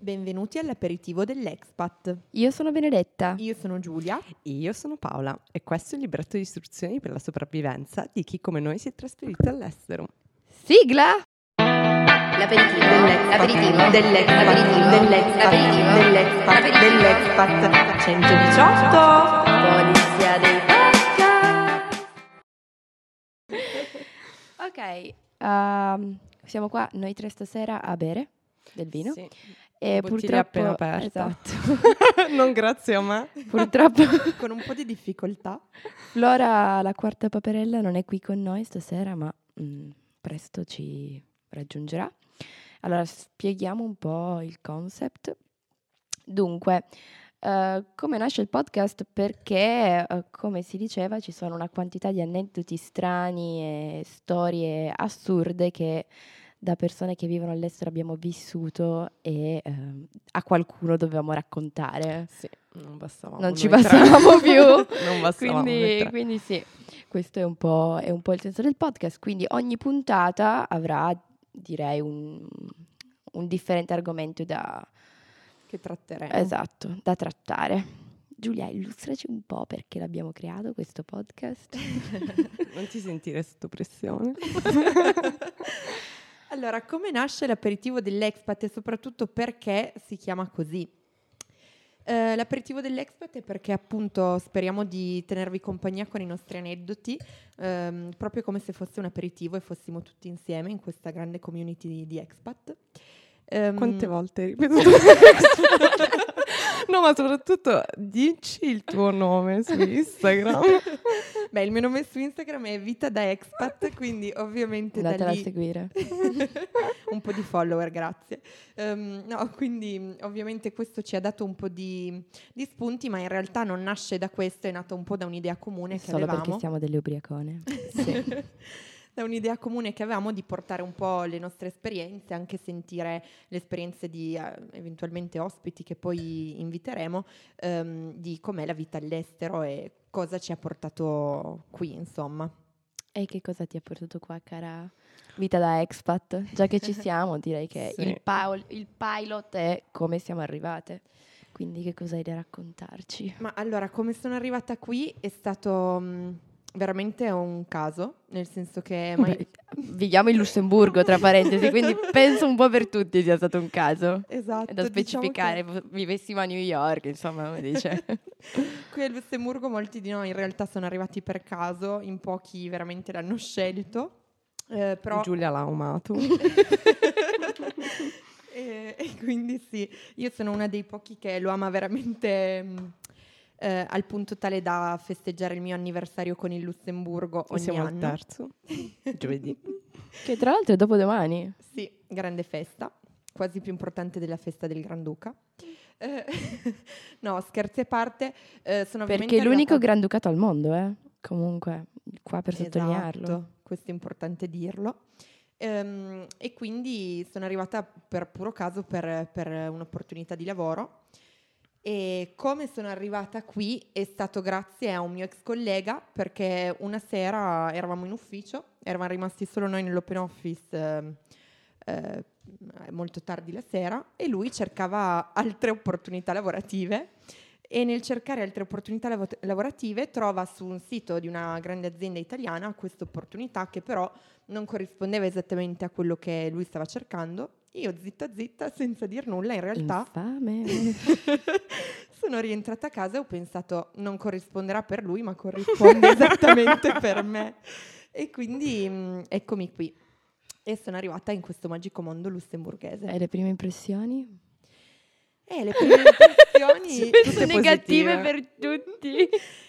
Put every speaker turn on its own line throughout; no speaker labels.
Benvenuti all'aperitivo dell'Expat.
Io sono Benedetta.
Io sono Giulia.
Io sono Paola e questo è il libretto di istruzioni per la sopravvivenza di chi come noi si è trasferito all'estero.
Sigla!
L'aperitivo
Dell'Expat.
dell'aperitivo
Dell'Expat. Dell'Expat. Dell'Expat. Dell'Expat. 118.
Polizia dei
Ok, ehm, siamo qua noi tre stasera a bere del vino.
Sì.
E
Bottiglia
purtroppo...
appena aperta.
Esatto.
non grazie a me.
purtroppo
Con un po' di difficoltà.
Flora, la quarta paperella, non è qui con noi stasera, ma mm, presto ci raggiungerà. Allora, spieghiamo un po' il concept. Dunque, eh, come nasce il podcast? Perché, eh, come si diceva, ci sono una quantità di aneddoti strani e storie assurde che da persone che vivono all'estero abbiamo vissuto e ehm, a qualcuno dovevamo raccontare.
Sì, non bastavamo.
Non ci passavamo più.
non bastavamo
Quindi, quindi sì, questo è un, po', è un po' il senso del podcast. Quindi ogni puntata avrà, direi, un, un differente argomento da,
Che tratteremo.
esatto, da trattare. Giulia, illustraci un po' perché l'abbiamo creato questo podcast.
Non ti sentire sotto pressione.
Allora, come nasce l'aperitivo dell'Expat e soprattutto perché si chiama così? Eh, l'aperitivo dell'Expat è perché appunto speriamo di tenervi compagnia con i nostri aneddoti, ehm, proprio come se fosse un aperitivo e fossimo tutti insieme in questa grande community di, di expat. Ehm,
Quante volte hai ripetuto No, ma soprattutto dici il tuo nome su Instagram.
Beh, il mio nome su Instagram è Vita da Expat, quindi ovviamente da
Andatela a
lì
seguire.
un po' di follower, grazie. Ehm, no, quindi ovviamente questo ci ha dato un po' di, di spunti, ma in realtà non nasce da questo, è nato un po' da un'idea comune che
Solo perché
avevamo.
siamo delle ubriacone.
Da un'idea comune che avevamo di portare un po' le nostre esperienze, anche sentire le esperienze di eh, eventualmente ospiti che poi inviteremo, ehm, di com'è la vita all'estero e cosa ci ha portato qui, insomma.
E che cosa ti ha portato qua, cara vita da expat? Già che ci siamo, direi che
Sì.
il, pao- il pilot è come siamo arrivate. Quindi che cosa hai da raccontarci?
Ma allora, come sono arrivata qui è stato mh, veramente un caso, nel senso che mai-
Beh, viviamo in Lussemburgo, tra parentesi, quindi penso un po' per tutti sia stato un caso.
Esatto,
È da
diciamo
specificare, vivessimo a New York, insomma, come dice.
che qui a Lussemburgo molti di noi in realtà sono arrivati per caso, in pochi veramente l'hanno scelto. eh, però
Giulia l'ha amato.
e, e quindi sì, io sono una dei pochi che lo ama veramente mh, eh, al punto tale da festeggiare il mio anniversario con il Lussemburgo ogni
Siamo al
anno.
terzo. Giovedì.
che tra l'altro è dopodomani.
Sì, grande festa, quasi più importante della festa del Granduca. Eh, no, scherzi a parte, eh, sono
Perché è l'unico
arrivata-
Granducato al mondo, eh. Comunque, qua per sottolinearlo.
Esatto, questo è importante dirlo. Ehm, e quindi sono arrivata per puro caso per, per un'opportunità di lavoro. E come sono arrivata qui è stato grazie a un mio ex collega perché una sera eravamo in ufficio, eravamo rimasti solo noi nell'open office ehm, eh, molto tardi la sera e lui cercava altre opportunità lavorative e nel cercare altre opportunità lavo- lavorative trova su un sito di una grande azienda italiana questa opportunità che però non corrispondeva esattamente a quello che lui stava cercando. Io zitta zitta, senza dir nulla, in realtà sono rientrata a casa e ho pensato non corrisponderà per lui, ma corrisponde esattamente per me. E quindi mh, eccomi qui. E sono arrivata in questo magico mondo lussemburghese.
E le prime impressioni?
Eh, le prime impressioni...
Tutte
negative per tutti.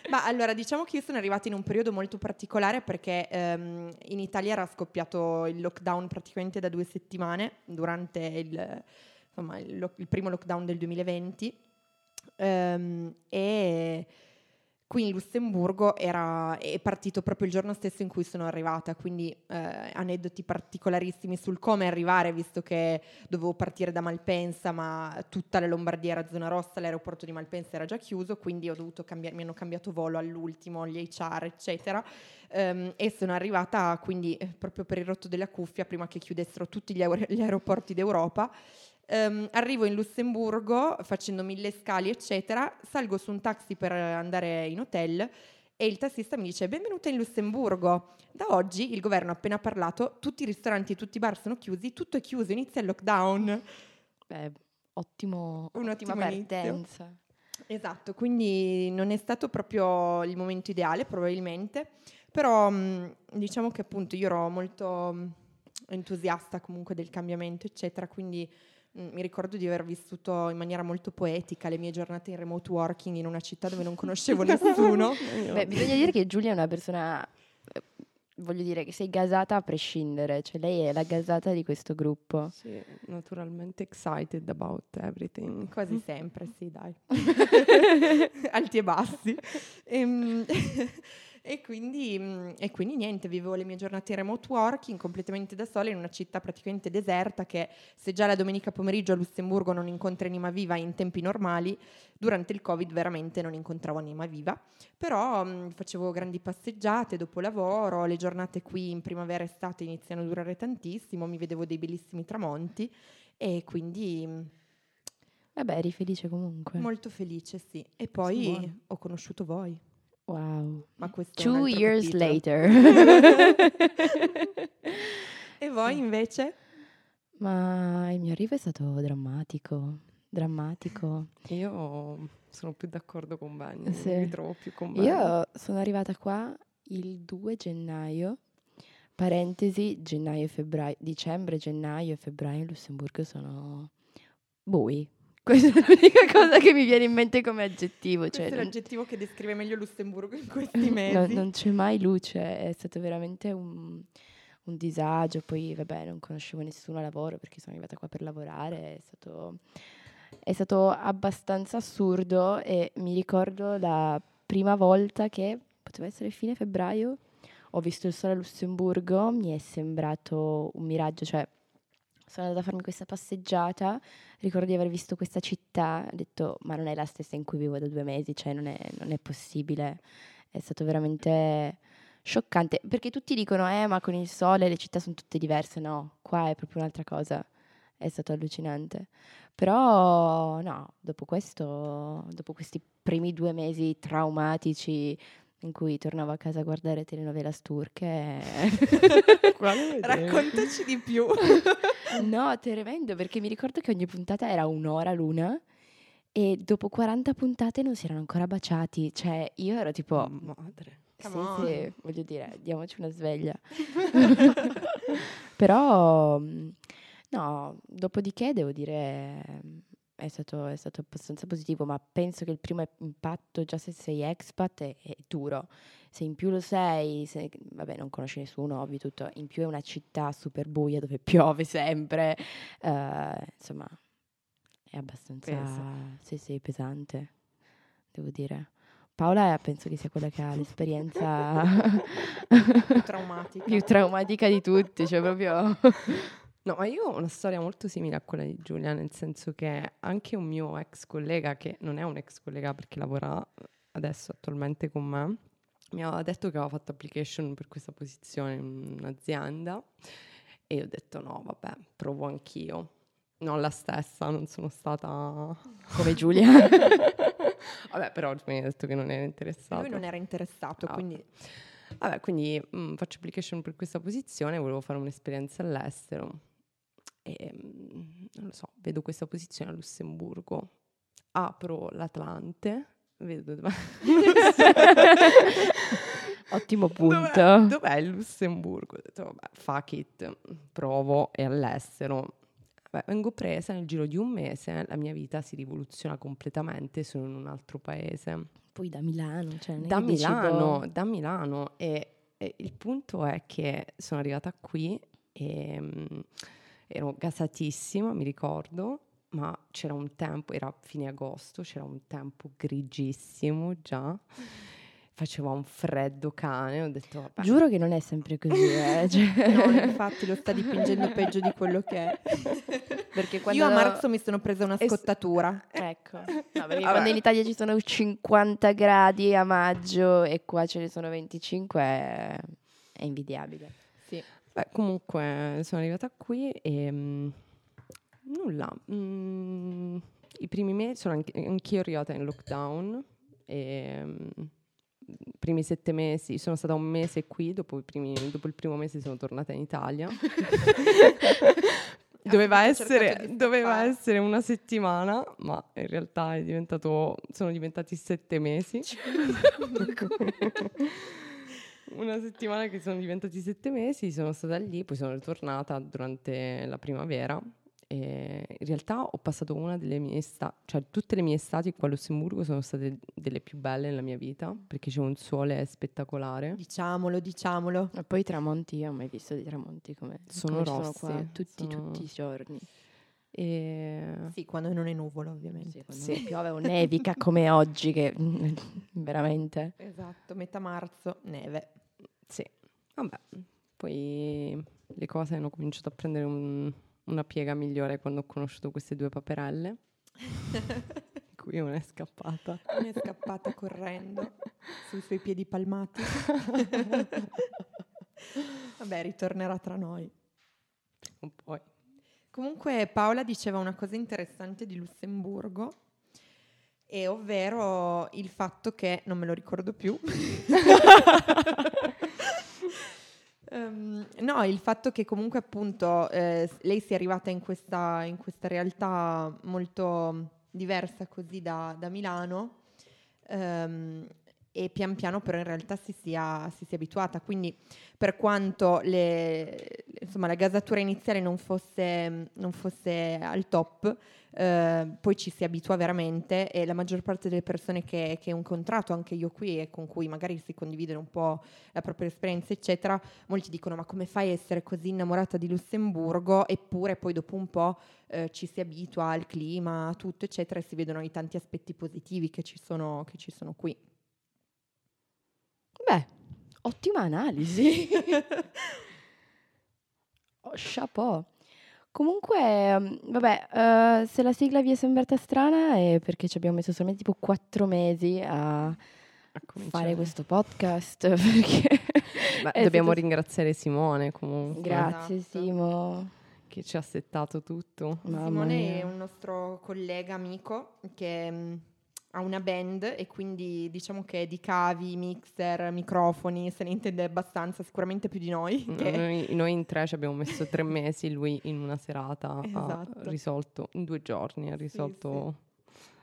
Ma allora, diciamo che io sono arrivata in un periodo molto particolare perché ehm, in Italia era scoppiato il lockdown praticamente da due settimane durante il, insomma, il, lo- il primo lockdown del 2020 Ehm, e qui in Lussemburgo era, è partito proprio il giorno stesso in cui sono arrivata, quindi eh, aneddoti particolarissimi sul come arrivare, visto che dovevo partire da Malpensa, ma tutta la Lombardia era zona rossa, l'aeroporto di Malpensa era già chiuso, quindi cambiare, mi hanno cambiato volo all'ultimo, gli HR, eccetera. Ehm, e sono arrivata quindi eh, proprio per il rotto della cuffia, prima che chiudessero tutti gli, aer- gli aeroporti d'Europa. Ehm, arrivo in Lussemburgo facendo mille scali, eccetera, salgo su un taxi per andare in hotel e il tassista mi dice benvenuta in Lussemburgo. Da oggi il governo ha appena parlato, tutti i ristoranti e tutti i bar sono chiusi, tutto è chiuso, inizia il lockdown.
Beh, ottimo,
Un
ottima
ottimo inizio.
partenza.
Esatto, quindi non è stato proprio il momento ideale probabilmente, però mh, diciamo che appunto io ero molto mh, entusiasta comunque del cambiamento, eccetera, quindi mi ricordo di aver vissuto in maniera molto poetica le mie giornate in remote working in una città dove non conoscevo nessuno.
Beh, bisogna dire che Giulia è una persona, eh, voglio dire, che sei gasata a prescindere, cioè lei è la gasata di questo gruppo.
Sì, naturalmente excited about everything.
Quasi sempre, sì, dai. Alti e bassi. Ehm, E, quindi, mm, e quindi niente, vivevo le mie giornate in remote working completamente da sola in una città praticamente deserta che se già la domenica pomeriggio a Lussemburgo non incontri anima viva in tempi normali, durante il Covid veramente non incontravo anima viva. Però mm, facevo grandi passeggiate dopo lavoro, le giornate qui in primavera e estate iniziano a durare tantissimo, mi vedevo dei bellissimi tramonti e quindi mm,
Vabbè, eri felice comunque.
molto felice, sì. E poi ho conosciuto voi.
Wow.
Ma questo
Two years
capitolo.
later.
E voi invece?
Ma il mio arrivo è stato drammatico, drammatico.
Io sono più d'accordo con Benny,
Sì.
mi trovo più con Benny.
Io sono arrivata qua il 2 gennaio, parentesi, gennaio e febbraio, dicembre, gennaio e febbraio in Lussemburgo sono bui. Questa è l'unica cosa che mi viene in mente come aggettivo.
Questo
Cioè,
è l'aggettivo che descrive meglio Lussemburgo in questi mesi.
non- non c'è mai luce, è stato veramente un, un disagio. Poi, vabbè, non conoscevo nessuno a lavoro perché sono arrivata qua per lavorare. È stato, è stato abbastanza assurdo e mi ricordo la prima volta che poteva essere fine febbraio. Ho visto il sole a Lussemburgo, mi è sembrato un miraggio, cioè sono andata a farmi questa passeggiata, ricordo di aver visto questa città, ho detto ma non è la stessa in cui vivo da due mesi, cioè non è, non è possibile, è stato veramente scioccante, perché tutti dicono eh ma con il sole le città sono tutte diverse, no, qua è proprio un'altra cosa, è stato allucinante, però no, dopo questo, dopo questi primi due mesi traumatici in cui tornavo a casa a guardare telenovelas turche,
Raccontaci di più.
No, tremendo, perché mi ricordo che ogni puntata era un'ora l'una e dopo 40 puntate non si erano ancora baciati. Cioè, io ero tipo...
Madre.
Sì, sì, voglio dire, diamoci una sveglia. Però, mh, no, dopodiché devo dire, mh, è stato, è stato abbastanza positivo, ma penso che il primo impatto, già se sei expat, è, è duro. Se in più lo sei, se, vabbè, non conosci nessuno, ovvio tutto, in più è una città super buia dove piove sempre, eh, insomma, è abbastanza, sì, sì, pesante, devo dire. Paola penso che sia quella che ha l'esperienza
Più traumatica.
più traumatica di tutti, cioè proprio...
No, ma io ho una storia molto simile a quella di Giulia, nel senso che anche un mio ex collega, che non è un ex collega perché lavora adesso attualmente con me, mi aveva detto che aveva fatto application per questa posizione in un'azienda e io ho detto no, vabbè, provo anch'io. Non la stessa, non sono stata...
Come Giulia.
vabbè, però mi hai detto che non era interessato.
Lui non era interessato,
Ah,
quindi
Vabbè, quindi mm, faccio application per questa posizione, volevo fare un'esperienza all'estero e mm, non lo so, vedo questa posizione a Lussemburgo, apro l'Atlante, vedo dov'è,
Ottimo
dov'è,
punto.
dov'è il Lussemburgo, ho detto vabbè, fuck it, provo, è all'estero. Vabbè, vengo presa nel giro di un mese, la mia vita si rivoluziona completamente, sono in un altro paese.
Poi da Milano, cioè
da Milano,
boh,
da Milano e, e il punto è che sono arrivata qui e mm, ero gasatissima, mi ricordo, ma c'era un tempo, era fine agosto, c'era un tempo grigissimo già, faceva un freddo cane, ho detto vabbè,
Giuro che non è sempre così, eh. cioè-
no, infatti lo sta dipingendo peggio di quello che è.
Perché quando...
Io a marzo mi sono presa una
Es-
scottatura.
Ecco, no, quando in Italia ci sono 50 gradi a maggio e qua ce ne sono 25 è, è invidiabile.
Beh, comunque sono arrivata qui e mm, Nulla. Mm, I primi mesi sono anche, anch'io arrivata in lockdown. E, mm, i primi sette mesi, sono stata un mese qui, dopo, i primi- dopo il primo mese sono tornata in Italia. doveva, essere, doveva essere una settimana, ma in realtà è diventato, sono diventati sette mesi. una settimana che sono diventati sette mesi, sono stata lì, poi sono ritornata durante la primavera. E in realtà ho passato una delle mie estati, cioè tutte le mie estati qua a Lussemburgo sono state delle più belle nella mia vita perché c'è un sole spettacolare.
Diciamolo, diciamolo.
E poi i tramonti, ho mai visto dei tramonti come
Sono
come
rossi,
qua tutti,
sono-
tutti i giorni.
E
Sì, quando non è nuvolo, ovviamente.
Sì, quando non piove o nevica come oggi, che veramente.
Esatto, metà marzo, neve.
Sì, vabbè, poi le cose hanno cominciato a prendere un- una piega migliore quando ho conosciuto queste due paperelle, cui una è scappata.
Ne è scappata correndo sui suoi piedi palmati. Vabbè, ritornerà tra noi.
Un po'.
Comunque Paola diceva una cosa interessante di Lussemburgo, e ovvero il fatto che, non me lo ricordo più, Ehm, no, il fatto che comunque appunto eh, lei sia arrivata in questa, in questa realtà molto diversa così da, da Milano ehm, e pian piano però in realtà si sia, si sia abituata. Quindi per quanto le- insomma, la gasatura iniziale non fosse, non fosse al top, eh, poi ci si abitua veramente e la maggior parte delle persone che, che ho incontrato, anche io qui e con cui magari si condivide un po' la propria esperienza, eccetera, molti dicono ma come fai a essere così innamorata di Lussemburgo eppure poi dopo un po' eh, ci si abitua al clima, a tutto, eccetera, e si vedono i tanti aspetti positivi che ci sono, che ci sono qui.
Ottima analisi. oh, chapeau. Comunque, mm, vabbè, eh, se la sigla vi è sembrata strana è perché ci abbiamo messo solamente tipo quattro mesi a
A
fare questo podcast. Perché
Beh, dobbiamo
stato-
ringraziare Simone comunque,
Grazie
Esatto.
Simo.
che ci ha settato tutto.
Mamma
Simone
mia.
è un nostro collega amico che mh, ha una band e quindi diciamo che di cavi, mixer, microfoni se ne intende abbastanza, sicuramente più di noi. che-
Noi, noi in tre ci abbiamo messo tre mesi, lui in una serata
Esatto.
ha risolto, in due giorni ha risolto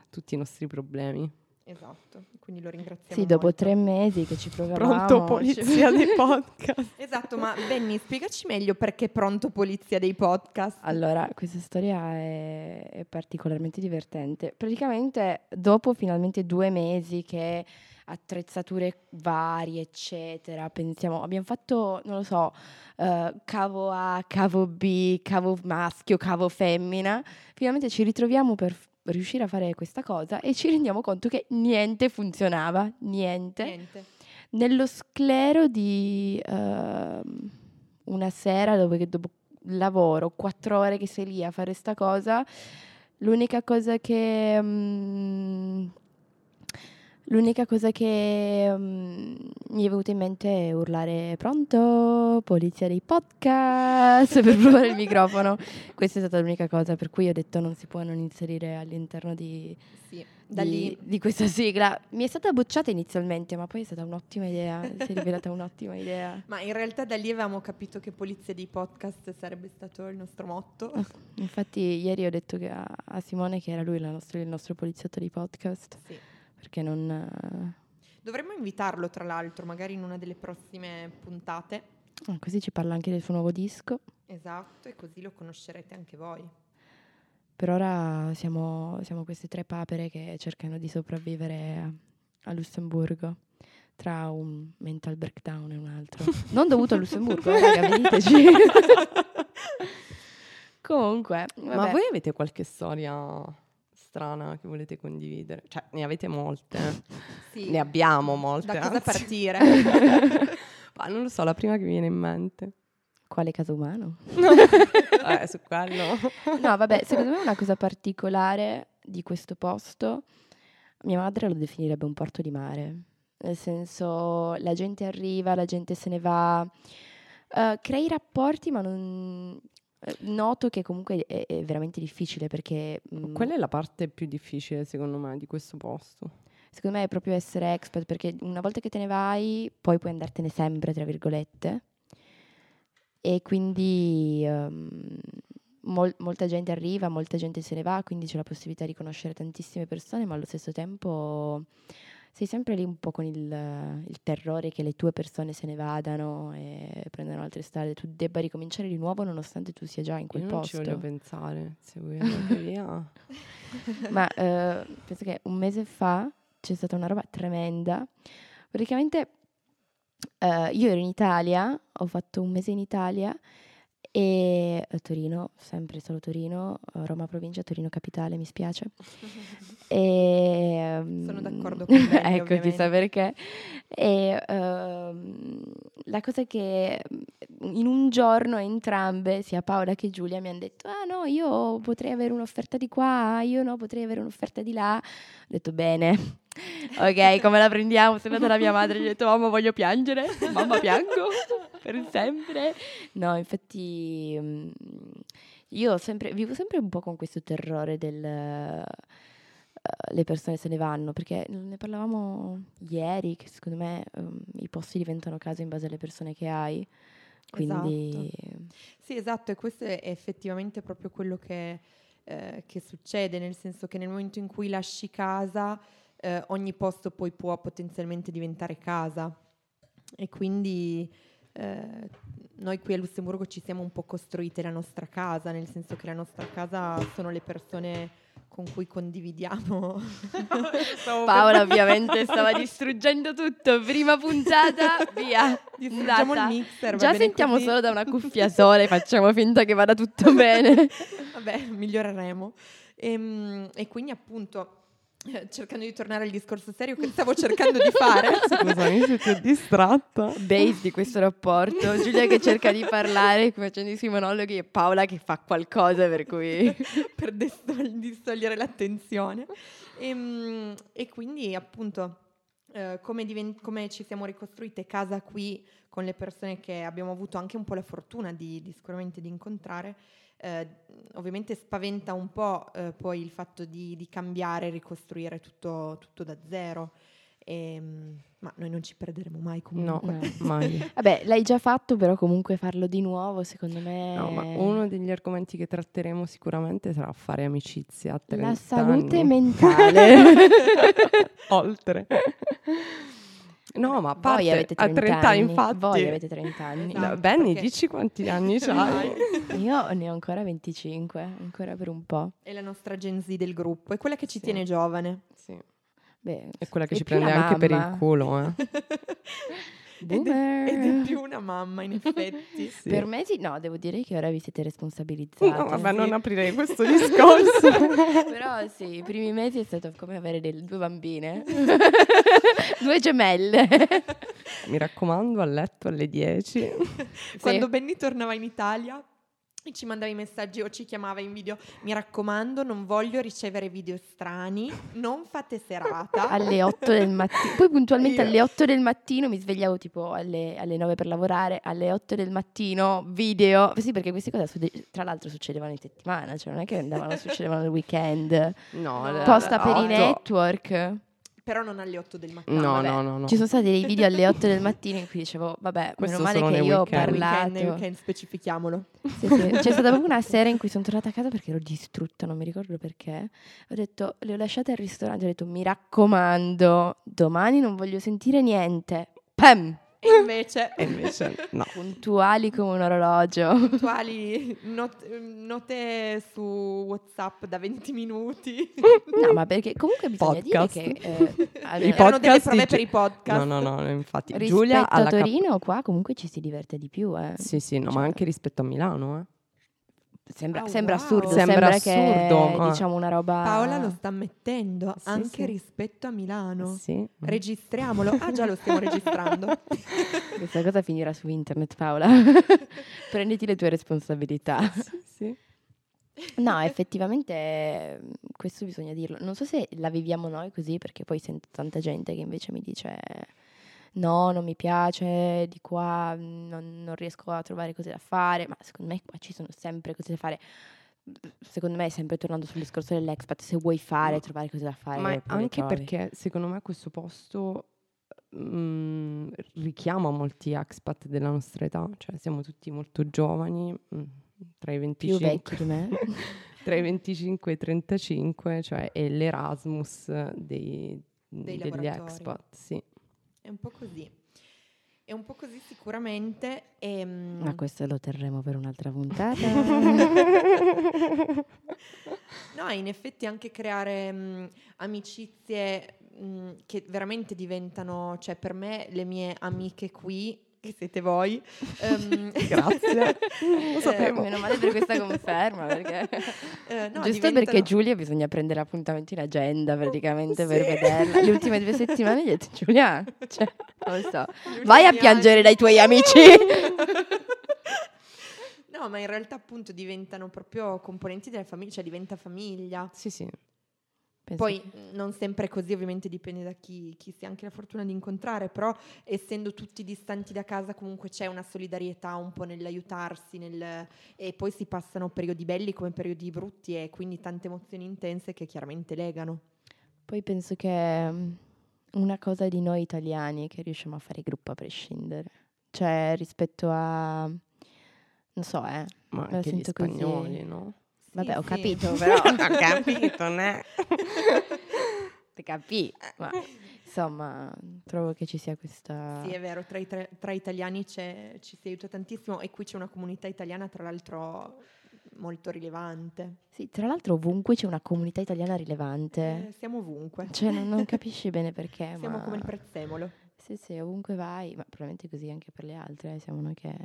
tutti i nostri problemi.
Esatto, quindi lo ringraziamo.
Sì, dopo
molto.
tre mesi che ci provavamo.
Pronto polizia dei podcast.
Esatto, ma Benny, spiegaci meglio perché pronto polizia dei podcast.
Allora, questa storia è, è particolarmente divertente. Praticamente, dopo finalmente due mesi che attrezzature varie, eccetera, pensiamo, abbiamo fatto, non lo so, eh, cavo A, cavo B, cavo maschio, cavo femmina. Finalmente ci ritroviamo per riuscire a fare questa cosa e ci rendiamo conto che niente funzionava, niente
Niente.
nello sclero di ehm, una sera dove che dopo lavoro, quattro ore che sei lì a fare sta cosa, l'unica cosa che... mm, L'unica cosa che mm, mi è venuta in mente è urlare pronto, polizia dei podcast per provare il microfono. Questa è stata l'unica cosa per cui ho detto non si può non inserire all'interno di,
Sì,
di, di questa sigla. Mi è stata bocciata inizialmente, ma poi è stata un'ottima idea. si è rivelata un'ottima idea.
Ma in realtà da lì avevamo capito che polizia dei podcast sarebbe stato il nostro motto.
Infatti, ieri ho detto che a, a Simone che era lui nostra- il nostro poliziotto di podcast.
Sì.
Perché non. eh,
Dovremmo invitarlo, tra l'altro, magari in una delle prossime puntate.
ah, così ci parla anche del suo nuovo disco.
Esatto, e così lo conoscerete anche voi.
Per ora siamo, siamo queste tre papere che cercano di sopravvivere a, a Lussemburgo. Tra un mental breakdown e un altro. non dovuto a Lussemburgo, eh, raga, veniteci. Comunque,
Ma
vabbè.
voi avete qualche storia strana che volete condividere? Cioè, ne avete molte.
Sì.
ne abbiamo molte.
Da cosa
anzi.
partire?
Ma non lo so, la prima che mi viene in mente.
Quale caso umano?
Eh, su quello.
No, vabbè, secondo me una cosa particolare di questo posto, mia madre lo definirebbe un porto di mare. Nel senso, la gente arriva, la gente se ne va, eh, crei rapporti, ma non... Eh, Noto che comunque è, è veramente difficile perché mm,
Quella è la parte più difficile, secondo me, di questo posto.
secondo me è proprio essere expert perché una volta che te ne vai poi puoi andartene sempre, tra virgolette. E quindi ehm, mol- molta gente arriva, molta gente se ne va, quindi c'è la possibilità di conoscere tantissime persone, ma allo stesso tempo sei sempre lì un po' con il, il terrore che le tue persone se ne vadano e prendano altre strade, tu debba ricominciare di nuovo nonostante tu sia già in quel
Io non ci
posto.
voglio pensare. Se vuoi andare via.
Ma eh, penso che un mese fa c'è stata una roba tremenda. Praticamente eh, io ero in Italia, ho fatto un mese in Italia e a Torino, sempre solo Torino, eh, Roma provincia, Torino capitale, mi spiace. E,
Sono
mm,
d'accordo con lei,
ecco, chissà perché. E ehm, la cosa è che mm, in un giorno entrambe, sia Paola che Giulia, mi hanno detto: Ah no, io potrei avere un'offerta di qua, io no, potrei avere un'offerta di là. Ho detto: Bene, ok, come la prendiamo? Sono andata da mia madre e gli ho detto: Mamma, voglio piangere, mamma, piango per sempre. No, infatti. mm, Io sempre, vivo sempre un po' con questo terrore del eh, le persone se ne vanno, perché ne parlavamo ieri, che secondo me ehm, i posti diventano casa in base alle persone che hai. Quindi
Sì, esatto, e questo è effettivamente proprio quello che, eh, che succede, nel senso che nel momento in cui lasci casa, eh, ogni posto poi può potenzialmente diventare casa. E quindi eh, noi qui a Lussemburgo ci siamo un po' costruite la nostra casa, nel senso che la nostra casa sono le persone con cui condividiamo.
Paola ovviamente stava distruggendo tutto, prima puntata, via,
Distruggiamo il
data.
mixer. va
Già sentiamo
così?
solo da una cuffia sola e facciamo finta che vada tutto bene.
Vabbè, miglioreremo. Ehm, E, quindi appunto, cercando di tornare al discorso serio che stavo cercando di fare,
Scusami se ti ho distratta.
Base di questo rapporto, Giulia che cerca di parlare facendo i suoi monologhi e Paola che fa qualcosa per cui...
per distogliere l'attenzione. Ehm, E, quindi appunto, eh, come, diven- come ci siamo ricostruite casa qui con le persone che abbiamo avuto anche un po' la fortuna di, di sicuramente di incontrare, eh, ovviamente spaventa un po' eh, poi il fatto di, di cambiare, ricostruire tutto, tutto da zero. Ehm, ma noi non ci perderemo mai
No,
comunque.
mai.
Vabbè, l'hai già fatto, però comunque farlo di nuovo, secondo me...
No, ma uno degli argomenti che tratteremo sicuramente sarà fare amicizia a 30
La salute
anni.
mentale.
Oltre. No, ma a parte,
Voi avete 30,
a 30
anni.
infatti.
Voi avete 30 anni.
Esatto.
No, Benny,
perché-
dici quanti anni c'hai?
Io ne ho ancora 25, ancora per un po'.
È la nostra Gen Z del gruppo, è quella che ci
Sì.
tiene giovane.
Sì.
Beh,
È quella che
è
ci prende anche per il
mamma.
culo, eh.
Ed è, ed è più una mamma, in effetti.
Sì.
Per me sì, no, devo dire che ora vi siete responsabilizzati.
No, vabbè,
Sì.
non aprirei questo discorso.
Però sì, i primi mesi è stato come avere delle, due bambine. due gemelle.
Mi raccomando, a letto alle 10.
Quando Benny tornava in Italia ci mandava i messaggi o ci chiamava in video, mi raccomando, non voglio ricevere video strani, non fate serata.
alle 8 del mattino. Poi puntualmente
Io-
alle 8 del mattino mi svegliavo tipo alle, alle 9 per lavorare, alle 8 del mattino video. Sì, perché queste cose tra l'altro succedevano in settimana, cioè non è che andavano, succedevano al weekend.
No,
No,
Posta per i network.
Però non alle 8 del mattino.
No,
vabbè.
no, no, no.
Ci sono stati dei video alle 8 del mattino in cui dicevo, vabbè,
Questo
meno male
solo
che io ho
weekend.
parlato.
Weekend, nei weekend, specifichiamolo.
Sì, sì. C'è stata proprio una sera in cui sono tornata a casa perché ero distrutta, non mi ricordo perché. Ho detto, le ho lasciate al ristorante, ho detto, mi raccomando, domani non voglio sentire niente. Pam!
E invece,
E invece no.
Puntuali come un orologio.
puntuali not- note su WhatsApp da 20 minuti.
No, ma perché comunque bisogna
Podcast.
dire che... eh,
I
allora,
Erano delle
podcast
prove
di-
per i podcast.
No, no, no, infatti.
rispetto
Giulia
a
alla cap-
Torino qua comunque ci si diverte di più, eh.
Sì, sì, no, ma
Cioè,
anche rispetto a Milano, eh.
Sembra,
Oh,
sembra
wow.
assurdo,
Sembra
sembra, che
assurdo,
è
eh.
diciamo una roba...
Paola lo sta mettendo
Sì,
anche
sì.
rispetto a Milano.
Sì.
Registriamolo. Ah, già lo stiamo registrando.
Questa cosa finirà su internet, Paola. Prenditi le tue responsabilità.
sì, sì.
No, effettivamente questo bisogna dirlo. Non so se la viviamo noi così, perché poi sento tanta gente che invece mi dice no, non mi piace, di qua mm, non, non riesco a trovare cose da fare, ma secondo me qua ci sono sempre cose da fare. Secondo me, sempre tornando sul discorso dell'expat, se vuoi fare,
Ma-
trovare cose da fare,
Ma anche perché secondo me questo posto mm, richiama molti expat della nostra età, cioè siamo tutti molto giovani, mm, tra i
più
25,
vecchi di me.
tra i 25 e i 35, cioè è l'Erasmus dei,
Dei
degli
lavoratori.
expat, sì.
È un po' così. È un po' così sicuramente. ehm,
Ma questo lo terremo per un'altra puntata.
No, in effetti anche creare mh, amicizie mh, che veramente diventano, cioè per me le mie amiche qui, che siete voi. ehm,
Grazie. Lo sapevo.
Meno male per questa conferma, perché...
eh, no,
Giusto
diventano-
perché Giulia bisogna prendere appuntamenti in agenda praticamente per
Sì.
vederla. Le ultime due settimane gli ho detto Giulia, cioè, non lo so, vai a piangere dai tuoi amici.
No, ma in realtà appunto diventano proprio componenti della famiglia, cioè diventa famiglia.
Sì, sì.
Penso
Poi
che-
mh, non sempre è così, ovviamente dipende da chi, chi si ha anche la fortuna di incontrare, però essendo tutti distanti da casa comunque c'è una solidarietà un po' nell'aiutarsi nel- e poi si passano periodi belli come periodi brutti e quindi tante emozioni intense che chiaramente legano.
Poi penso che mm, una cosa di noi italiani è che riusciamo a fare gruppo a prescindere. Cioè, rispetto a... non so, eh.
Ma anche gli
sento così.
spagnoli, no?
Vabbè,
Sì,
ho
sì.
capito, però...
Ho capito, ne?
Te capì? Ma, insomma, trovo che ci sia questa...
Sì, è vero, tra, i- tra- tra italiani c'è- ci si aiuta tantissimo e qui c'è una comunità italiana tra l'altro molto rilevante.
Sì, tra l'altro ovunque c'è una comunità italiana rilevante.
Eh, siamo ovunque.
Cioè, non, non capisci bene perché,
Siamo
ma...
come il prezzemolo.
Sì, sì, ovunque vai, ma probabilmente così anche per le altre, eh, siamo noi che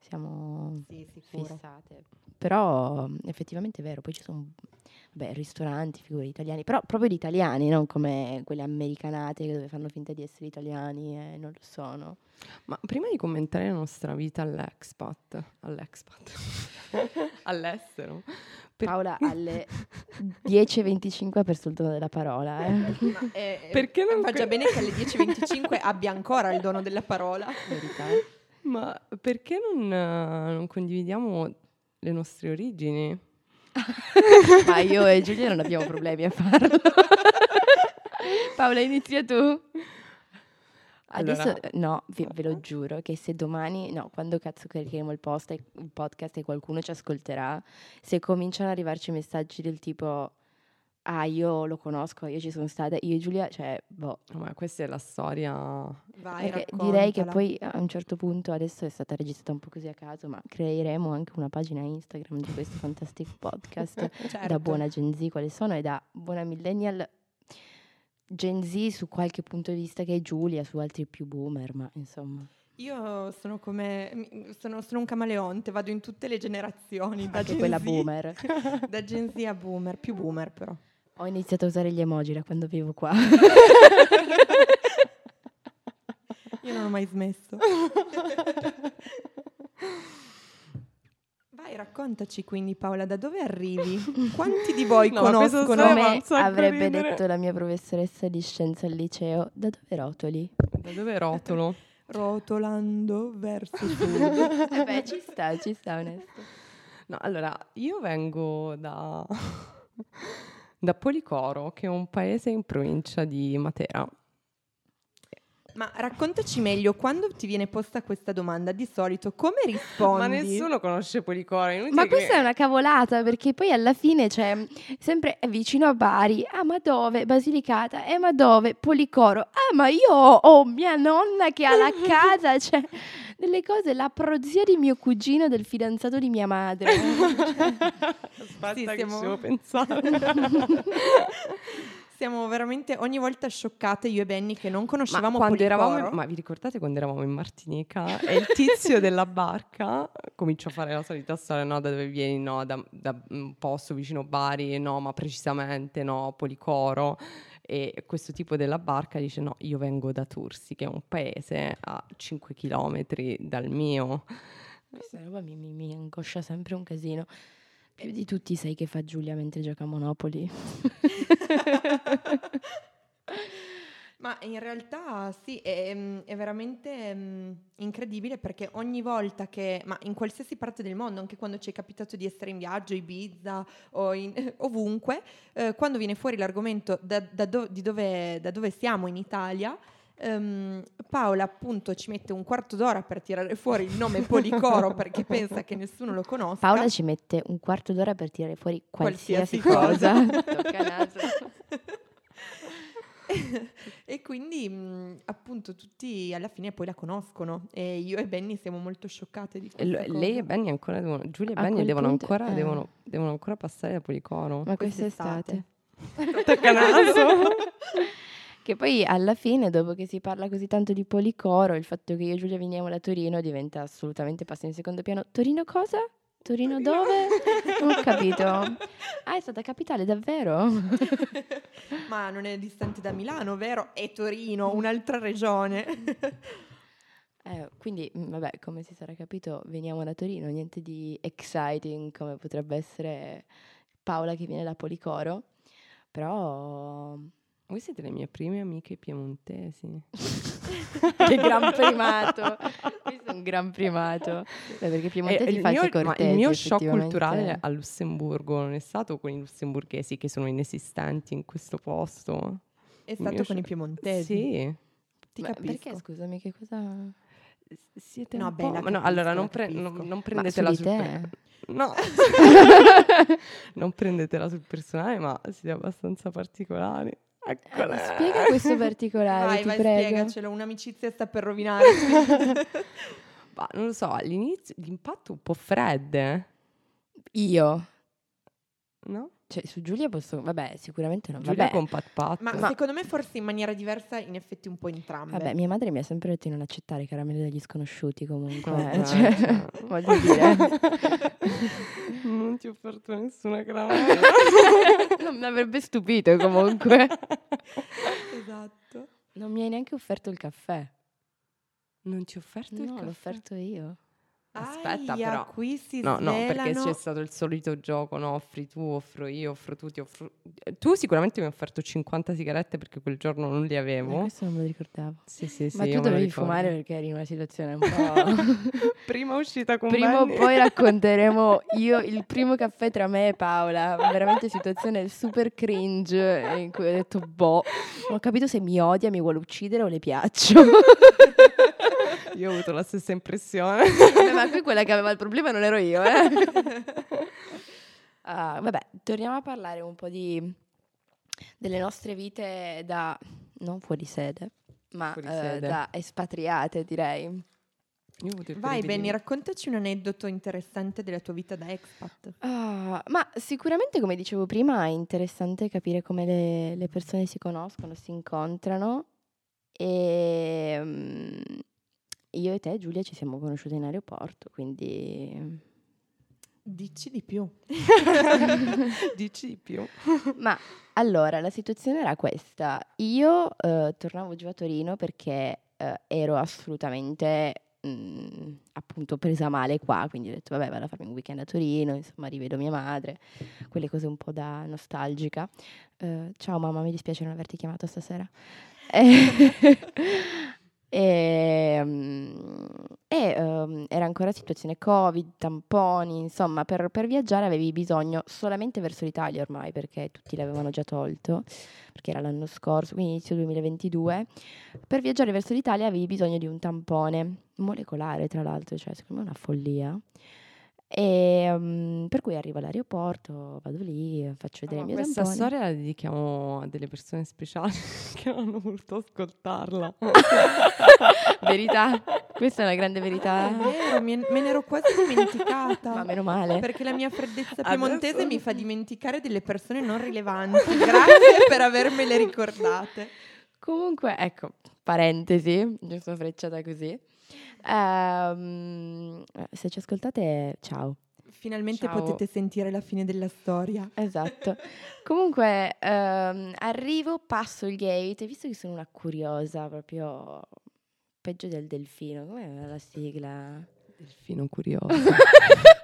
siamo
Sì,
fissate. Però effettivamente è vero, poi ci sono beh, ristoranti, figure italiani, però proprio di italiani, non come quelle americanate dove fanno finta di essere italiani e non lo sono.
Ma prima di commentare la nostra vita all'expat, all'expat, all'estero, per-
Paola alle 10.25 ha perso il dono della parola, eh.
Ma, eh,
Perché non
fa già
que-
bene che alle 10.25 abbia ancora il dono della parola.
Verità.
Ma perché non, eh, non condividiamo le nostre origini?
Ma io e Giulia non abbiamo problemi a farlo. Paola, inizia tu. Adesso,
Allora-
eh, no, vi- ve lo giuro che se domani, no, quando cazzo caricheremo il, post e- il podcast e qualcuno ci ascolterà, se cominciano ad arrivarci messaggi del tipo, ah, io lo conosco, io ci sono stata, io e Giulia, cioè, boh,
Ma questa è la storia.
Vai,
perché direi che poi a un certo punto, adesso è stata registrata un po' così a caso, ma creeremo anche una pagina Instagram di questo Fantastic Podcast
Certo.
da buona Gen Z quali sono e da buona millennial Gen Z su qualche punto di vista che è Giulia, su altri più boomer, ma insomma.
Io sono come sono, sono un camaleonte, vado in tutte le generazioni, da
Anche
Gen
quella
Z-
boomer.
Da Gen Z a boomer, più boomer però.
Ho iniziato a usare gli emoji da quando vivo qua.
Io non ho mai smesso. Vai, raccontaci quindi Paola, da dove arrivi? Quanti di voi
No,
conoscono
sacco
avrebbe
ridere.
detto la mia professoressa di scienza al liceo, da dove rotoli?
Da dove rotolo?
rotolando verso sud?
Eh beh, ci sta, ci sta onesto.
No, allora, io vengo da, da Policoro, che è un paese in provincia di Matera.
Ma raccontaci meglio, quando ti viene posta questa domanda, di solito come rispondi?
Ma nessuno conosce Policoro.
Ma
che-
questa è una cavolata perché poi alla fine c'è sempre è vicino a Bari. Ah, ma dove? Basilicata. Eh, ma dove? Policoro. Ah, ma io ho, ho mia nonna che ha la casa. Cioè, delle cose. La prozia di mio cugino del fidanzato di mia madre.
Aspetta
Sì,
che
siamo-
ci devo pensare.
Siamo veramente ogni volta scioccate io e Benny che non
ma,
conoscevamo
quando
Policoro.
eravamo, ma vi ricordate quando eravamo in Martinica e il tizio della barca comincia a fare la solita storia, no, da dove vieni, no, da, da un posto vicino Bari, no, ma precisamente no, Policoro. E questo tipo della barca dice no, io vengo da Tursi, che è un paese a 5 km dal mio.
Questa roba mi, mi, mi angoscia sempre un casino. Più di tutti sai che fa Giulia mentre gioca a Monopoli.
Ma in realtà sì, è, mm, è veramente mm, incredibile perché ogni volta che, ma in qualsiasi parte del mondo, anche quando ci è capitato di essere in viaggio, Ibiza o in- ovunque, eh, quando viene fuori l'argomento da, da do- di dove, da dove siamo in Italia, ehm, Paola appunto ci mette un quarto d'ora per tirare fuori il nome Policoro perché pensa che nessuno lo conosca.
Paola ci mette un quarto d'ora per tirare fuori qualsiasi,
Qualsiasi
cosa. Tocca naso.
e quindi mh, appunto tutti alla fine poi la conoscono e io e Benny siamo molto scioccate di
E lo-
questa
lei e. Benny ancora devono, Giulia e
A
Benny devono,
punto,
ancora,
eh.
devono, devono ancora passare da Policoro.
Ma
Quest'estate.
quest'estate.
Tocca naso.
Che poi alla fine, dopo che si parla così tanto di policoro, il fatto che io e Giulia veniamo da Torino diventa assolutamente passa in secondo piano. Torino cosa? Torino dove? Non ho capito. Ah, è stata capitale davvero?
Ma non è distante da Milano, vero? È Torino, un'altra regione.
Eh, quindi, mm, vabbè, come si sarà capito, veniamo da Torino, niente di exciting come potrebbe essere Paola che viene da Policoro. Però
Voi siete le mie prime amiche piemontesi.
che gran primato! Questo è un gran primato. Beh, perché
E
Piemontesi
Eh, il,
falsi
mio,
cortesi,
il mio shock culturale a Lussemburgo non è stato con i lussemburghesi che sono inesistenti in questo posto.
È
Il
stato con i
shock-
piemontesi.
Sì.
Ti
Ma
capisco.
perché, scusami, che cosa...
Siete
No,
un
beh,
ma no,
capisco,
allora non, pre-
capisco.
non- non prendetela sul per- No. non prendetela sul personale, ma siete abbastanza particolari. Eccola.
Eh, spiega questo particolare,
Vai,
ti
vai,
prego.
spiegacelo, un'amicizia sta per rovinare.
Ma non lo so, all'inizio l'impatto un po' fredde,
Io?
no?
Cioè, su Giulia posso... Vabbè, sicuramente no.
Giulia
Vabbè,
con Pat Pat.
Ma, secondo me forse in maniera diversa, in effetti un po' entrambe.
vabbè, mia madre mi ha sempre detto di non accettare caramelle degli sconosciuti comunque.
Vabbè,
cioè,
cioè.
voglio dire...
non ti ho offerto nessuna caramella.
non mi avrebbe stupito comunque.
Esatto.
Non mi hai neanche offerto il caffè.
non ti ho offerto il
No,
caffè?
l'ho offerto io.
Aspetta,
Aia,
però.
qui si
No, no, perché c'è stato il solito gioco, no? Offri tu, offro io, offro tu, ti offro... Eh, Tu sicuramente mi hai offerto 50 sigarette perché quel giorno non li
Ma
avevo.
questo non me lo ricordavo.
Sì, sì, sì.
Ma tu dovevi fumare perché eri in una situazione un po'...
Prima uscita con
Prima o poi racconteremo io il primo caffè tra me e Paola. Veramente situazione super cringe in cui ho detto, boh, non ho capito se mi odia, mi vuole uccidere o le piaccio.
Io ho avuto la stessa impressione.
Vabbè, ma qui quella che aveva il problema non ero io, eh. Ah, vabbè, torniamo a parlare un po' di delle nostre vite da non fuori sede, ma
Fuori
eh,
sede.
da espatriate, direi.
Vai. Benny, raccontaci un aneddoto interessante della tua vita da expat.
Ah, ma sicuramente, come dicevo prima, è interessante capire come le, le persone si conoscono, si incontrano. E mm, io e te, Giulia, ci siamo conosciute in aeroporto, quindi...
Dici di più.
Dici di più.
Ma allora, la situazione era questa. Io eh, tornavo giù a Torino perché eh, ero assolutamente mm, appunto presa male qua, quindi ho detto vabbè vado a farmi un weekend a Torino, insomma rivedo mia madre, quelle cose un po' da nostalgica. Eh, ciao mamma, mi dispiace non averti chiamato stasera. E, mm, e, ehm, era ancora situazione Covid, tamponi, insomma, per, per viaggiare avevi bisogno solamente verso l'Italia ormai, perché tutti l'avevano già tolto, perché era l'anno scorso, quindi inizio 2022. Per viaggiare verso l'Italia avevi bisogno di un tampone molecolare, tra l'altro, cioè secondo me è una follia. E mm, per cui arrivo all'aeroporto, vado lì, faccio vedere
Ma
il mio
questa
tampone.
storia la dedichiamo a delle persone speciali che hanno voluto ascoltarla.
Verità, questa è una grande verità.
vero, me, me ne ero quasi dimenticata.
Ma meno male.
Perché la mia freddezza
Adesso-
piemontese mi fa dimenticare delle persone non rilevanti. Grazie per avermele ricordate.
Comunque, ecco, parentesi, giusto frecciata così. Ehm, se ci ascoltate, ciao.
Finalmente
Ciao.
potete sentire la fine della storia.
Esatto. Comunque, ehm, arrivo, passo il gate, visto che sono una curiosa, proprio peggio del delfino, com'è la sigla?
Delfino curioso.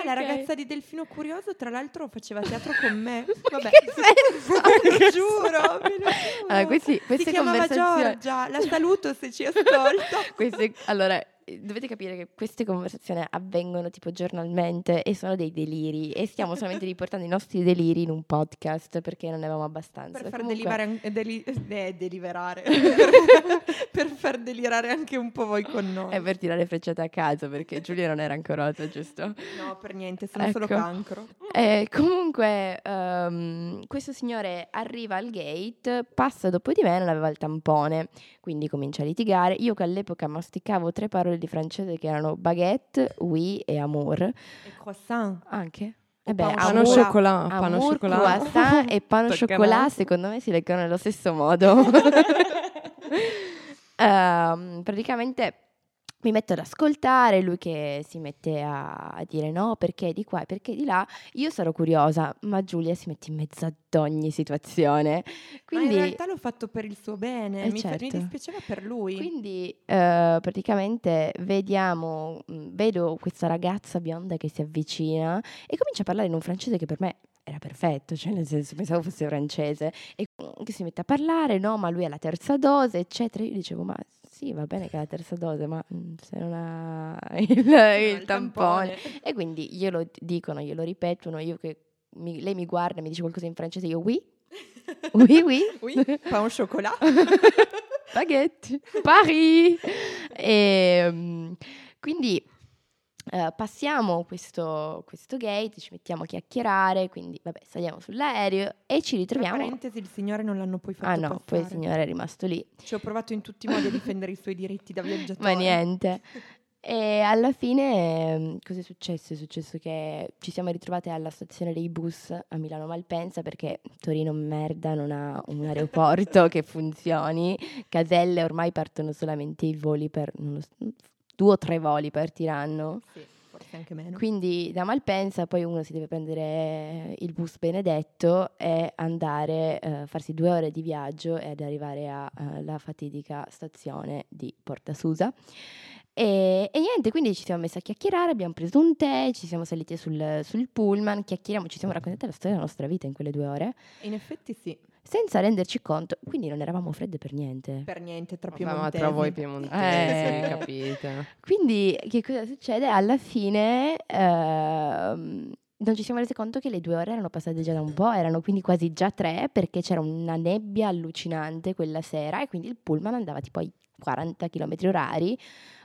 Ah, la ragazza di Delfino Curioso, tra l'altro, faceva teatro con me. Vabbè. Ve lo giuro, ve lo giuro.
Allora, questi- queste
si chiamava Giorgia, la saluto se ci ascolta.
Queste- allora, dovete capire che queste conversazioni avvengono tipo giornalmente e sono dei deliri e stiamo solamente riportando i nostri deliri in un podcast perché non ne avevamo abbastanza.
Per far
Comunque-
delivare an- eh, deli- eh, deliberare. per, far delirare anche un po' voi con noi.
È per tirare frecciate a caso perché Giulia non era ancorosa, giusto?
No, per niente, sono solo
Ecco.
cancro.
Eh, comunque, ehm, questo signore arriva al gate, passa dopo di me, non aveva il tampone, quindi comincia a litigare. Io che all'epoca masticavo tre parole di francese che erano baguette, oui e amour.
E croissant.
Anche? Eh beh,
Pano chocolat, pano
Amour,
chocolat.
croissant e pan au
Tocca a
chocolat, secondo me si leggono nello stesso modo. Ehm, praticamente mi metto ad ascoltare, lui che si mette a, dire no, perché di qua e perché di là. Io sarò curiosa, ma Giulia si mette in mezzo ad ogni situazione.
Ma in
Quindi,
realtà l'ho fatto per il suo bene,
Eh,
mi, fa- mi
certo.
dispiaceva per lui.
quindi eh, praticamente vediamo, mh, vedo questa ragazza bionda che si avvicina e comincia a parlare in un francese che per me era perfetto, cioè nel senso pensavo fosse francese e mm, che si mette a parlare, no, ma lui ha la terza dose, eccetera. Io dicevo, ma sì, va bene che ha la terza dose, ma mm, se non ha il, il
il
tampone. E quindi glielo dicono, glielo ripetono, io che mi- lei mi guarda e mi dice qualcosa in francese, io oui, oui, oui.
Oui, pain au chocolat.
Baguette, Paris. E, mm, quindi eh, passiamo questo, questo gate, ci mettiamo a chiacchierare, quindi vabbè, saliamo sull'aereo e ci
Tra
ritroviamo.
parentesi, il signore non l'hanno poi fatto
Ah no, poi il
passare.
signore è rimasto lì,
Ci ho provato in tutti i modi a difendere i suoi diritti da viaggiatore.
ma niente. E alla fine mm, cosa è successo? È successo che ci siamo ritrovate alla stazione dei bus a Milano Malpensa perché Torino merda non ha un aeroporto che funzioni. Caselle ormai partono solamente i voli per non lo so, due o tre voli partiranno.
Sì, forse anche meno.
Quindi da Malpensa poi uno si deve prendere il bus benedetto e andare a farsi due ore di viaggio ed arrivare alla fatidica stazione di Porta Susa. E, e niente, quindi ci siamo messi a chiacchierare, abbiamo preso un tè, ci siamo saliti sul, sul pullman, chiacchieriamo, ci siamo raccontati la storia della nostra vita in quelle due ore,
In effetti sì,
senza renderci conto, quindi non eravamo fredde per niente.
per niente, tra
Vabbè, ma
piemontesi.
tra voi piemontesi,
Eh.
capite.
Quindi che cosa succede? Alla fine ehm, non ci siamo resi conto che le due ore erano passate già da un po', erano quindi quasi già tre perché c'era una nebbia allucinante quella sera e quindi il pullman andava tipo ai 40 km orari,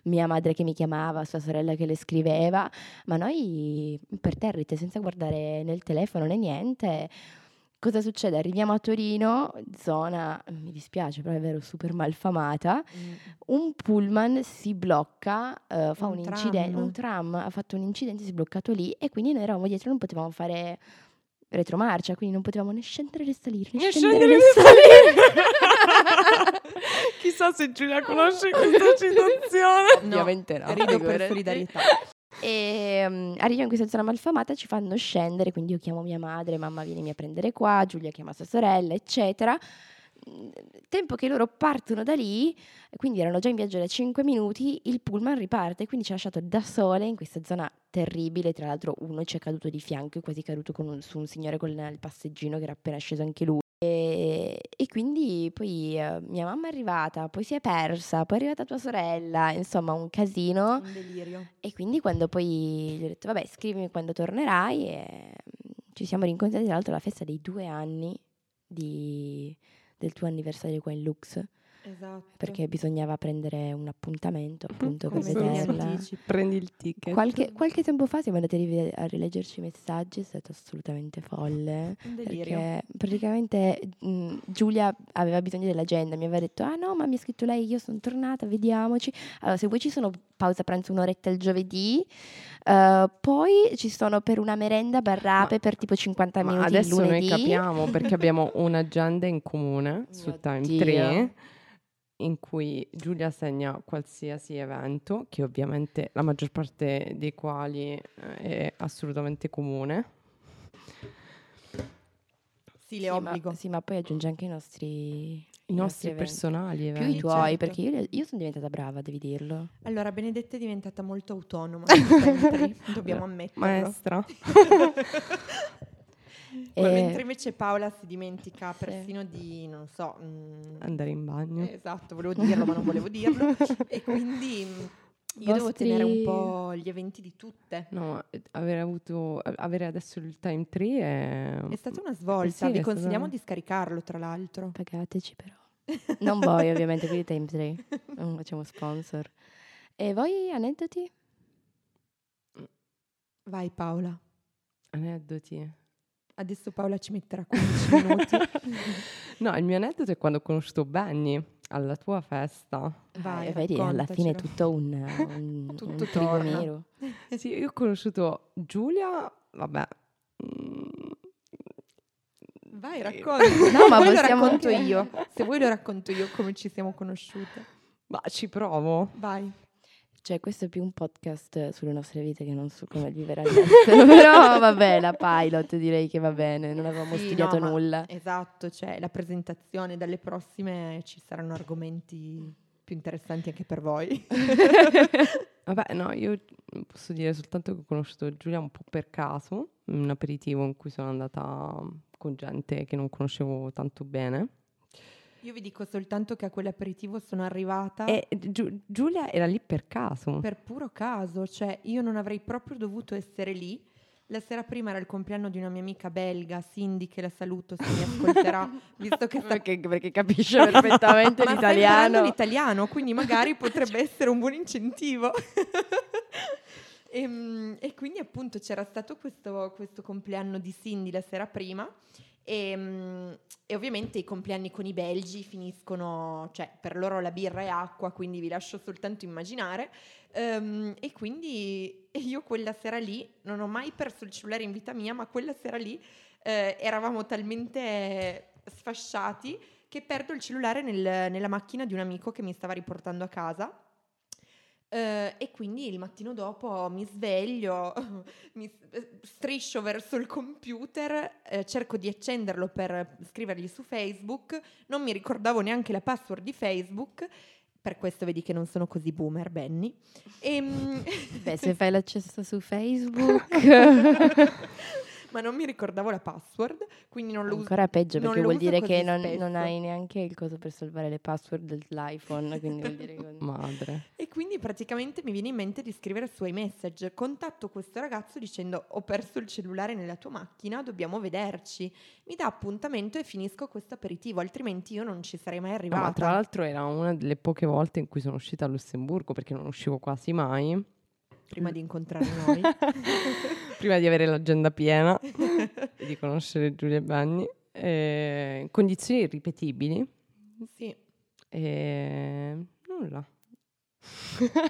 mia madre che mi chiamava, sua sorella che le scriveva, ma noi imperterrite senza guardare nel telefono né niente. Cosa succede? Arriviamo a Torino, zona, mi dispiace, però è vero, super malfamata
Mm.
un pullman si blocca, eh, fa un,
Un
incidente,
tram.
un tram ha fatto un incidente, si è bloccato lì e quindi noi eravamo dietro, non potevamo fare retromarcia, quindi non potevamo né scendere né salire, né, scendere né salire.
Chissà se Giulia conosce questa situazione.
No,
Ovviamente no.
Rido per solidarietà.
E mm, arriviamo in questa zona malfamata, ci fanno scendere, quindi io chiamo mia madre, mamma vieni a prendere qua, Giulia chiama sua sorella, eccetera. Tempo che loro partono da lì, quindi erano già in viaggio da 5 minuti, il pullman riparte, quindi ci ha lasciato da sole in questa zona terribile, tra l'altro uno ci è caduto di fianco, è quasi caduto un- su un signore con il passeggino che era appena sceso anche lui. E, e quindi poi eh, mia mamma è arrivata, poi si è persa, poi è arrivata tua sorella, insomma un casino.
Un delirio.
E quindi quando poi gli ho detto, vabbè, scrivimi quando tornerai e ci siamo rincontrati tra l'altro alla festa dei due anni di- del tuo anniversario qua in Lux,
Esatto.
perché bisognava prendere un appuntamento appunto per vederla.
Prendi il ticket.
Qualche, qualche tempo fa siamo andati a, rileggerci i messaggi, è stato assolutamente folle.
Un delirio.
Perché praticamente mh, Giulia aveva bisogno dell'agenda, mi aveva detto: Ah no, ma mi ha scritto lei, io sono tornata, vediamoci. Allora, se vuoi ci sono pausa pranzo un'oretta il giovedì, eh, poi ci sono per una merenda barrape per tipo 50
Ma
minuti il
adesso noi capiamo perché abbiamo un'agenda in comune su Time
Dio.
3 in cui Giulia segna qualsiasi evento, che ovviamente la maggior parte dei quali eh, è assolutamente comune.
Sì, le
Sì, ma,
obbligo.
sì, ma poi aggiunge anche i nostri
I nostri
eventi.
personali
Più
eventi.
i tuoi,
certo.
perché io, io sono diventata brava, devi dirlo.
Allora, Benedetta è diventata molto autonoma, dobbiamo ammetterlo.
Maestra.
E-
Mentre invece Paola si dimentica
Sì.
persino di, non so... mm,
Andare in bagno.
Esatto, volevo dirlo ma non volevo dirlo. e quindi mm, io devo
Vostri-
tenere un po' gli eventi di tutte.
No, eh, avere avuto, avere adesso il time tree è...
È stata una svolta,
Sì,
vi consigliamo di scaricarlo tra l'altro.
Pagateci però. Non voi ovviamente, quindi Time 3. Non facciamo sponsor. E voi aneddoti?
Vai Paola,
Aneddoti.
Adesso Paola ci metterà 15 minuti.
No, il mio aneddoto è quando ho conosciuto Benny alla tua festa.
Vai,
Eh, vedi, alla fine è tutto un, un,
Tutto
un
torna.
Sì, io ho conosciuto Giulia, vabbè. mm,
Vai, racconta.
No, ma
Poi lo racconto io. Se vuoi lo racconto io come ci siamo conosciute.
Ma ci provo.
Vai.
Cioè, questo è più un podcast sulle nostre vite che non su come vivere all'estero. Però vabbè, la pilot direi che va bene, non avevamo
Sì,
studiato
no,
nulla.
Esatto, cioè la presentazione dalle prossime ci saranno argomenti più interessanti anche per voi.
Vabbè, no, io posso dire soltanto che ho conosciuto Giulia un po' per caso, in un aperitivo in cui sono andata con gente che non conoscevo tanto bene.
Io vi dico soltanto che a quell'aperitivo sono arrivata
E Giu- Giulia era lì per caso.
per puro caso, cioè io non avrei proprio dovuto essere lì. La sera prima era il compleanno di una mia amica belga, Cindy, che la saluto se mi ascolterà, visto che sta
Perché, perché capisce perfettamente
Ma
l'italiano.
l'italiano, quindi magari potrebbe essere un buon incentivo. Ehm, e, quindi appunto c'era stato questo, questo compleanno di Cindy la sera prima e, mm, e ovviamente i compleanni con i belgi finiscono, cioè per loro la birra è acqua, quindi vi lascio soltanto immaginare. Ehm, e quindi io quella sera lì non ho mai perso il cellulare in vita mia, ma quella sera lì eh, eravamo talmente sfasciati che perdo il cellulare nel- nella macchina di un amico che mi stava riportando a casa. Eh, e quindi il mattino dopo mi sveglio, mi eh, striscio verso il computer, eh, cerco di accenderlo per scrivergli su Facebook, non mi ricordavo neanche la password di Facebook, per questo vedi che non sono così boomer, Benny. Ehm,
Beh, se fai l'accesso su Facebook,
ma non mi ricordavo la password, quindi non lo uso.
ancora peggio perché vuol dire che non, non hai neanche il coso per salvare le password dell'iPhone, quindi vuol dire che...
Madre.
E quindi praticamente mi viene in mente di scrivere su iMessage. Contatto questo ragazzo dicendo ho perso il cellulare nella tua macchina, dobbiamo vederci. Mi dà appuntamento e finisco questo aperitivo, altrimenti io non ci sarei mai
No,
arrivata.
ma tra l'altro era una delle poche volte in cui sono uscita a Lussemburgo perché non uscivo quasi mai.
Prima di incontrare noi.
Prima di avere l'agenda piena e di conoscere Giulia Benny. eh, condizioni irripetibili.
sì.
E nulla.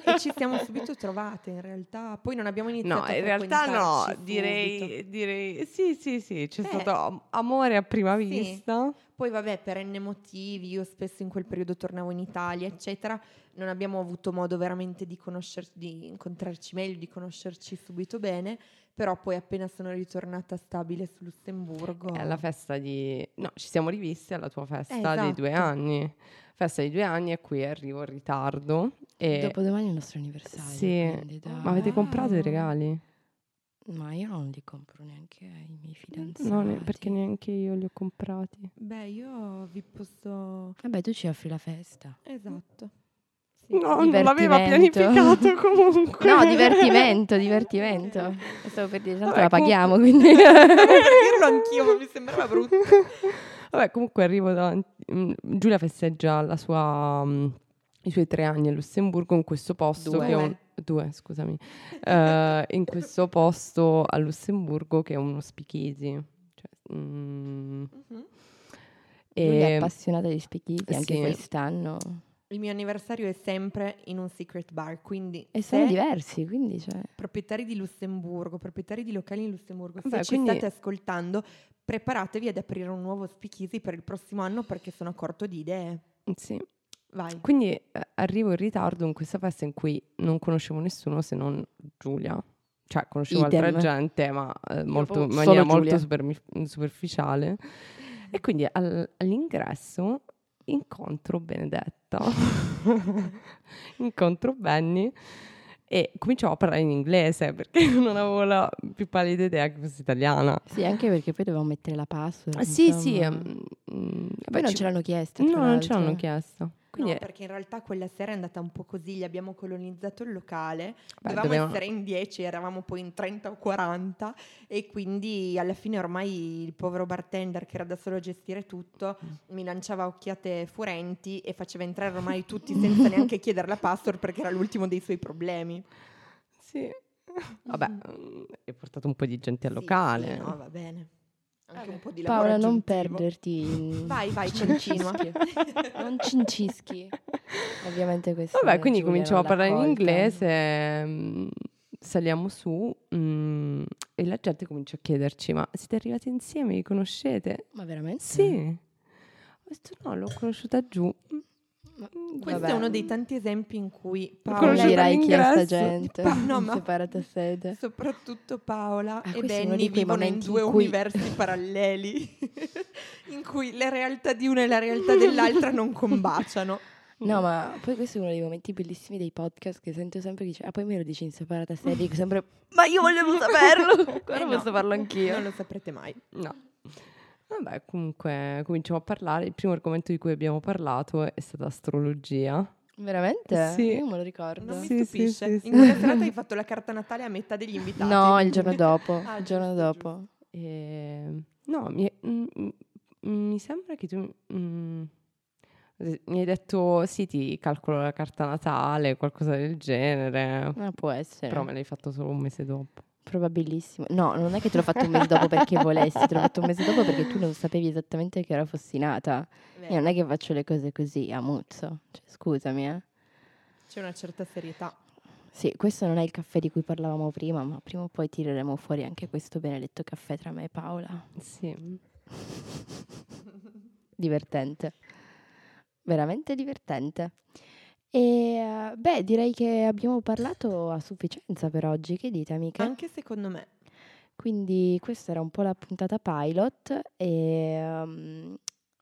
E ci siamo subito trovate in realtà. Poi non abbiamo iniziato
No, in realtà no, direi, direi sì, sì, sì, c'è
Eh.
stato am- amore a prima
Sì.
vista.
Poi vabbè, per n motivi, io spesso in quel periodo tornavo in Italia, eccetera, non abbiamo avuto modo veramente di conoscerci, di incontrarci meglio, di conoscerci subito bene, però poi appena sono ritornata stabile su Lussemburgo...
È alla festa di... No, ci siamo rivisti alla tua festa dei due
esatto.
anni. Festa di due anni e qui arrivo in ritardo. E...
Dopodomani è il nostro anniversario.
Sì,
quindi dai.
Ma avete comprato i
Wow.
regali?
Ma io non li compro neanche ai miei fidanzati.
No, ne- perché neanche io li ho comprati.
Beh, io vi posso...
Vabbè, tu ci offri la festa.
Esatto. Sì.
No, non l'aveva pianificato comunque.
No, divertimento, divertimento. Stavo per dire, tanto
Vabbè,
la
comunque-
paghiamo, quindi...
per dirlo anch'io, ma mi sembrava brutto.
Vabbè, comunque arrivo davanti. mm, Giulia festeggia la sua, mm, i suoi tre anni a Lussemburgo in questo posto
Due.
che è un. Due, scusami. Eh, in questo posto a Lussemburgo che è uno speakeasy. Cioè, mm,
Mhm.
Lui è
e
appassionata di speakeasy anche
sì.
quest'anno.
Il mio anniversario è sempre in un secret bar, quindi
E sono diversi, quindi cioè...
proprietari di Lussemburgo, proprietari di locali in Lussemburgo, se
Beh,
ci
quindi-
state ascoltando, preparatevi ad aprire un nuovo speakeasy per il prossimo anno perché sono a corto di idee.
sì.
Vai.
Quindi eh, arrivo in ritardo in questa festa in cui non conoscevo nessuno se non Giulia. Cioè, conoscevo
Idem.
altra gente, ma eh, molto, in maniera molto supermi- superficiale. E quindi al- all'ingresso incontro Benedetta, incontro Benny e cominciavo a parlare in inglese perché non avevo la più pallida idea che fosse italiana.
Sì, anche perché poi dovevamo mettere la password.
Ah, sì, sì.
insomma.
ehm, mm,
Poi non
ci-
ce l'hanno chiesto. tra
No, non ce l'hanno chiesto. Quindi
no,
è-
perché in realtà quella sera è andata un po' così, gli abbiamo colonizzato il locale,
Beh,
dovevamo
dobbiamo-
essere in 10, eravamo poi in 30 o 40 e quindi alla fine ormai il povero bartender che era da solo a gestire tutto mi lanciava occhiate furenti e faceva entrare ormai tutti senza neanche chiedere la password perché era l'ultimo dei suoi problemi.
Sì. Vabbè, mm, hai portato un po' di gente al
Sì,
locale.
sì, no, va bene. Anche un po' di lavoro
Paola, non
aggiuntivo.
perderti. in-
Vai, vai, continua.
non cincischi. Ovviamente questo.
Vabbè, quindi
Giulia,
cominciamo a parlare in inglese, mm, saliamo su mm, e la gente comincia a chiederci, ma siete arrivati insieme, vi conoscete?
Ma veramente?
Sì. Ho detto no, l'ho conosciuta giù. Mm,
Questo
Vabbè.
è uno dei tanti esempi in cui Paola,
Dirai chi è sta gente.
Pa- no, ma-
Separata sede.
soprattutto Paola
Ah,
e Benny vivono in due
in cui-
universi paralleli in cui la realtà di una e la realtà dell'altra non combaciano.
No, ma poi questo è uno dei momenti bellissimi dei podcast che sento sempre che dice, ah poi me lo dici in separata sede, sempre, ma io volevo saperlo, ora
Eh no,
posso farlo anch'io.
Non lo saprete mai.
No. Vabbè, comunque cominciamo a parlare. Il primo argomento di cui abbiamo parlato è stata astrologia.
Veramente?
Sì.
Io me lo ricordo.
Non mi
Sì, sì,
stupisce.
sì, sì.
In quella serata hai fatto la carta natale a metà degli invitati.
No, il giorno dopo,
Ah,
il giorno
giusto,
dopo.
E... No, mi, mm, mm, mi sembra che tu mm, mi hai detto sì, ti calcolo la carta natale, qualcosa del genere.
Ma può essere.
Però me l'hai fatto solo un mese dopo.
Probabilissimo. No, non è che te l'ho fatto un mese dopo perché volessi, te l'ho fatto un mese dopo perché tu non sapevi esattamente che ora fossi nata.
Beh,
Io non è che faccio le cose così a muzzo. Cioè, scusami, eh.
C'è una certa serietà.
Sì, questo non è il caffè di cui parlavamo prima, ma prima o poi tireremo fuori anche questo benedetto caffè tra me e Paola.
Sì.
Divertente. Veramente divertente. E eh, beh, direi che abbiamo parlato a sufficienza per oggi. Che dite, amiche?
Anche secondo me.
Quindi questa era un po' la puntata pilot e ehm,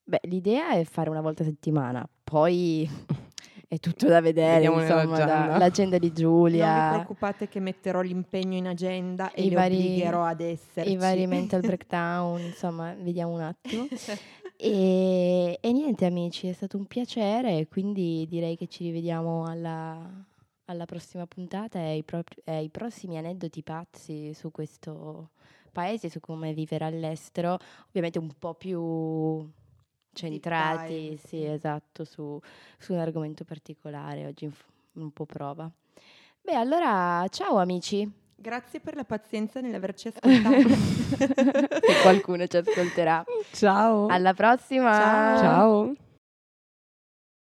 beh, l'idea è fare una volta a settimana, poi è tutto da vedere,
Vediamo
insomma, da- l'agenda di
Non vi
Giulia,
preoccupate che metterò l'impegno in agenda e
I vari-
obbligherò ad esserci.
i vari mental breakdown, insomma, vediamo un attimo. E, e niente amici, è stato un piacere, quindi direi che ci rivediamo alla, alla prossima puntata e ai, pro- e ai prossimi aneddoti pazzi su questo paese, su come vivere all'estero, ovviamente un po' più centrati, sì, esatto, su, su un argomento particolare, oggi un po' prova. Beh, allora ciao amici,
Grazie per la pazienza nell'averci ascoltato.
se qualcuno ci ascolterà.
Ciao.
Alla prossima!
Ciao.
Ciao.